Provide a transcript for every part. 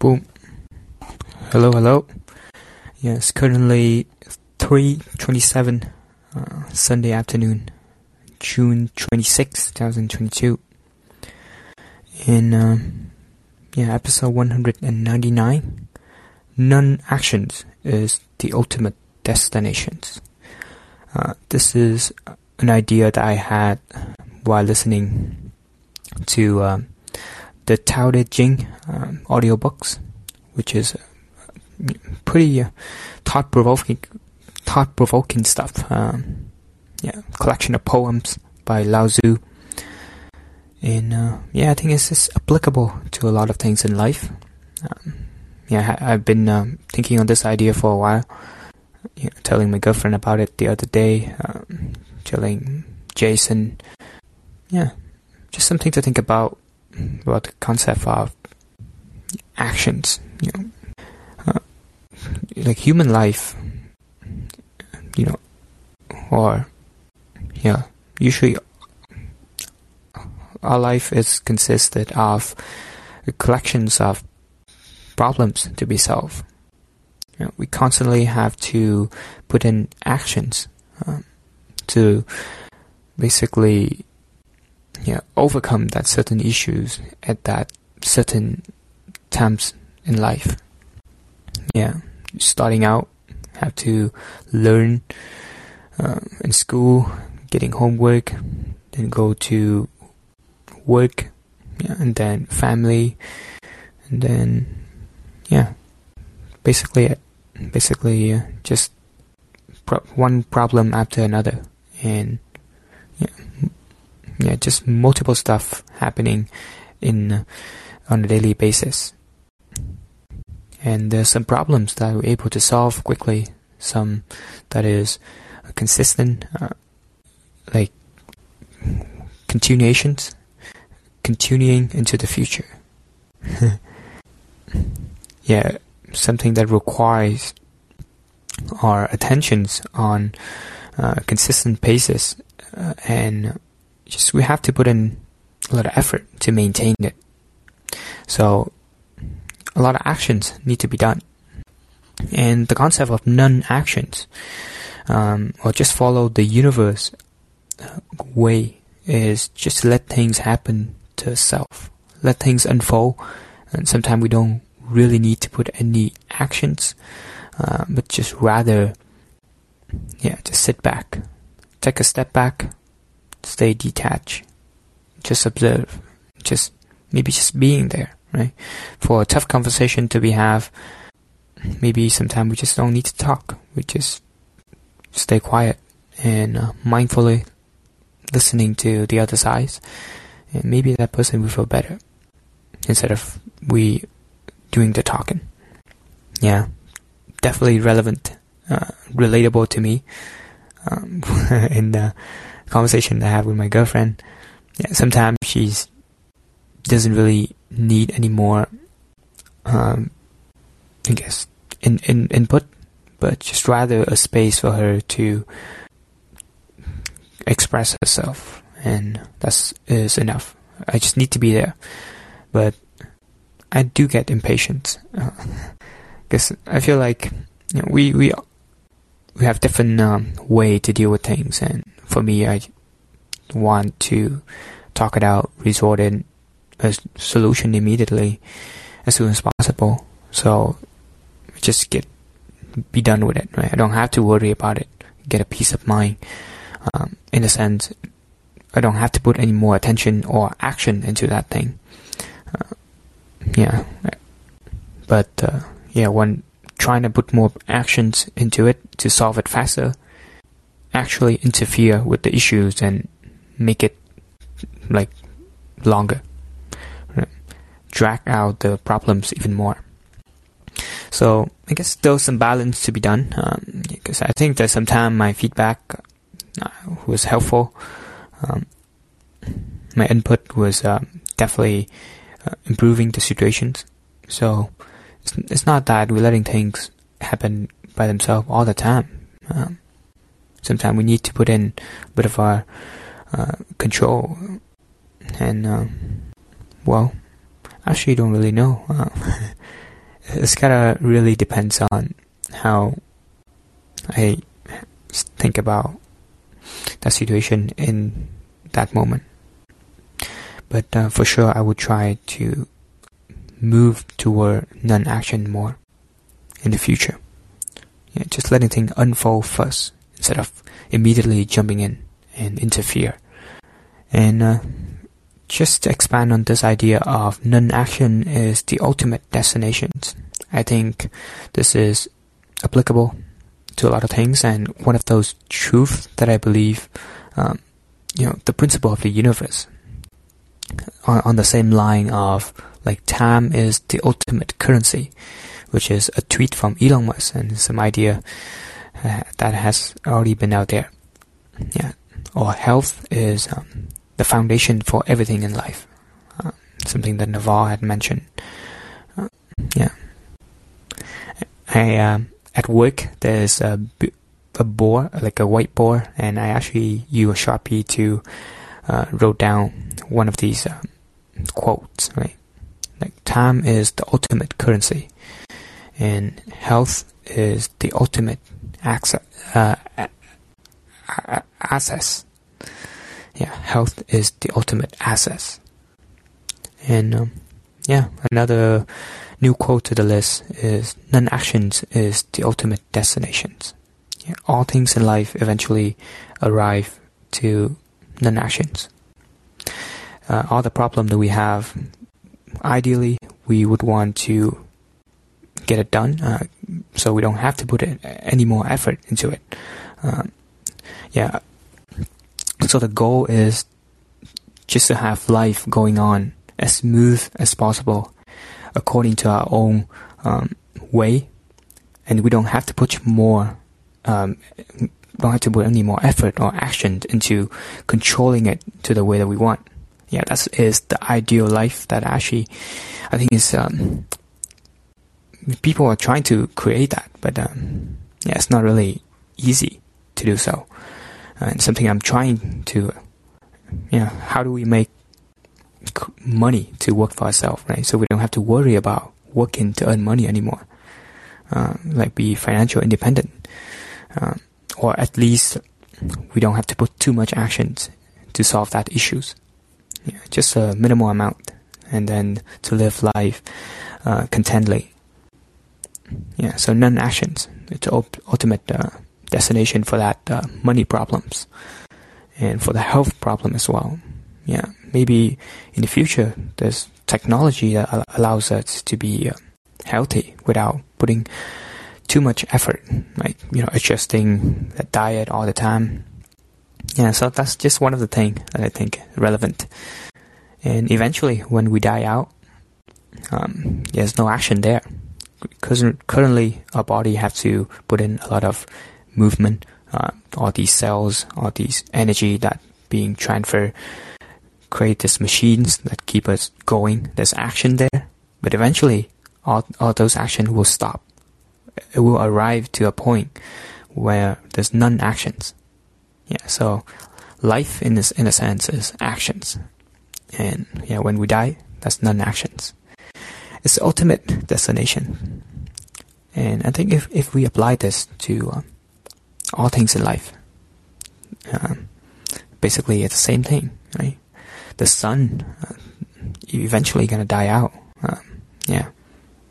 Boom. Hello, hello. Yes, currently 3:27 uh, Sunday afternoon, June 26, 2022. In um, yeah, episode 199, non-actions is the ultimate destinations. Uh, this is an idea that I had while listening to um, the Tao Te Ching um, audiobooks, which is uh, pretty uh, thought provoking, thought provoking stuff. Um, yeah, collection of poems by Lao Tzu. And uh, yeah, I think it's just applicable to a lot of things in life. Um, yeah, I, have been um, thinking on this idea for a while. You know, telling my girlfriend about it the other day. Um, telling Jason. Yeah, just something to think about about the concept of actions, you know, uh, like human life, you know, or yeah, usually our life is consisted of collections of problems to be solved. You know, we constantly have to put in actions um, to basically yeah, overcome that certain issues at that certain times in life. Yeah, starting out, have to learn uh, in school, getting homework, then go to work, yeah, and then family, and then yeah, basically, basically uh, just pro- one problem after another, and yeah, just multiple stuff happening in uh, on a daily basis. And there's some problems that we're able to solve quickly. Some that is consistent, uh, like continuations, continuing into the future. yeah, something that requires our attentions on uh, consistent basis uh, and just we have to put in a lot of effort to maintain it. So a lot of actions need to be done. And the concept of non-actions, um, or just follow the universe uh, way, is just let things happen to itself, let things unfold. And sometimes we don't really need to put any actions, uh, but just rather, yeah, just sit back, take a step back, stay detached, just observe, just maybe just being there, right? For a tough conversation to be have, maybe sometimes we just don't need to talk. We just stay quiet and uh, mindfully listening to the other side, and maybe that person will feel better instead of we doing the talking. Yeah, definitely relevant, uh, relatable to me. Um, in the conversation I have with my girlfriend, yeah, sometimes she's doesn't really need any more, um, I guess, in, in input, but just rather a space for her to express herself, and that's is enough. I just need to be there, but I do get impatient because uh, I feel like you know, we we we have different um, way to deal with things, and for me, I want to talk it out, resort in a solution immediately as soon as possible. So just get be done with it. Right? I don't have to worry about it. Get a peace of mind. Um, in a sense, I don't have to put any more attention or action into that thing. Uh, yeah, but uh, yeah, when trying to put more actions into it to solve it faster, actually interfere with the issues and make it like longer, drag out the problems even more. So I guess there's some balance to be done um, because I think that sometimes my feedback uh, was helpful. Um, my input was um, definitely uh, improving the situations. So it's, it's not that we're letting things happen by themselves all the time. Um, sometimes we need to put in a bit of our uh, control. And, um, well, actually you don't really know. Uh, it's gotta really depends on how I think about that situation in that moment. But uh, for sure, I would try to move toward non-action more in the future. Yeah, just letting things unfold first instead of immediately jumping in and interfere. And uh, just to expand on this idea of non-action is the ultimate destination. I think this is applicable to a lot of things, and one of those truths that I believe, um, you know, the principle of the universe. On, on the same line of like time is the ultimate currency, which is a tweet from Elon Musk and some idea uh, that has already been out there. Yeah, or health is um, the foundation for everything in life. Uh, something that Naval had mentioned. Uh, yeah. I um, at work there's a, a board like a whiteboard, and I actually use a sharpie to uh, wrote down one of these um, quotes. Right, like time is the ultimate currency, and health is the ultimate access. Uh, access yeah, health is the ultimate asset. And um, yeah, another new quote to the list is non-actions is the ultimate destinations." Yeah, all things in life eventually arrive to non-actions. Uh, all the problem that we have, ideally, we would want to get it done, uh, so we don't have to put any more effort into it. Um, yeah, so the goal is just to have life going on as smooth as possible according to our own um, way, and we don't have to put more, um, don't have to put any more effort or action into controlling it to the way that we want. Yeah, that is the ideal life that actually I think is um, people are trying to create that, but um, yeah, it's not really easy to do so and something I'm trying to, know, how do we make money to work for ourselves, right? So we don't have to worry about working to earn money anymore. Uh, like be financial independent, uh, or at least we don't have to put too much actions to solve that issues. Yeah, just a minimal amount, and then to live life uh, contently. Yeah, so non-actions. It's ultimate uh, destination for that uh, money problems and for the health problem as well. Yeah, maybe in the future there's technology that allows us to be uh, healthy without putting too much effort, like you know adjusting the diet all the time. Yeah, so that's just one of the things that I think relevant. And eventually, when we die out, um, there's no action there because currently our body have to put in a lot of movement, uh, all these cells, all these energy that being transferred, create these machines that keep us going. There's action there, but eventually all, all those action will stop. It will arrive to a point where there's none actions. Yeah, so life in this in a sense is actions. And yeah, when we die, that's non actions. It's the ultimate destination. And I think if, if we apply this to um, all things in life. Um, basically, it's the same thing, right? The sun, uh, eventually gonna die out. Um, yeah,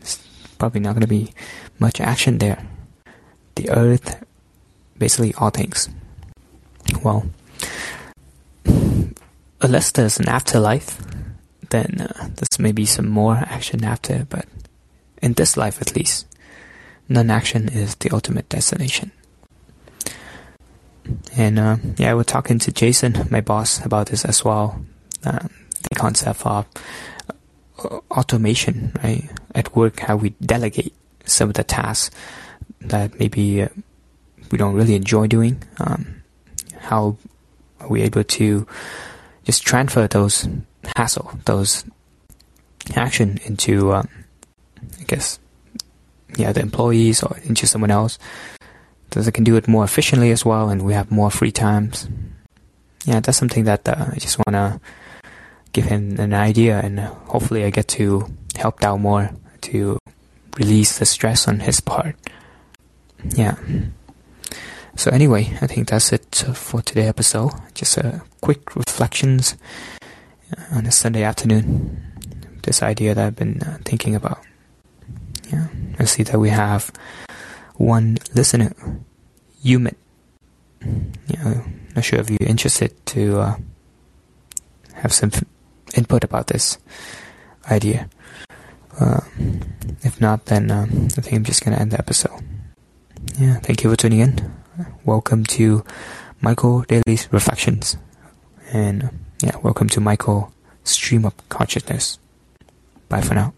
it's probably not gonna be much action there. The earth, basically all things. Well, unless there's an afterlife, then uh, there's maybe some more action after, but in this life at least, non-action is the ultimate destination. And uh, yeah, we're talking to Jason, my boss, about this as well. Uh, the concept of uh, automation, right? At work, how we delegate some of the tasks that maybe uh, we don't really enjoy doing. Um, how are we able to just transfer those hassle, those action into, um, I guess, yeah, the employees or into someone else that they can do it more efficiently as well, and we have more free times. Yeah, that's something that uh, I just want to give him an idea, and hopefully I get to help out more to release the stress on his part. Yeah. So anyway, I think that's it for today's episode. Just a quick reflections on a Sunday afternoon. This idea that I've been uh, thinking about. Yeah, I see that we have one listener, Humid. Yeah, not sure if you're interested to uh, have some input about this idea. Uh, if not, then uh, I think I'm just gonna end the episode. Yeah, thank you for tuning in. Welcome to Michael Daly's Reflections, and yeah, welcome to Michael Stream of Consciousness. Bye for now.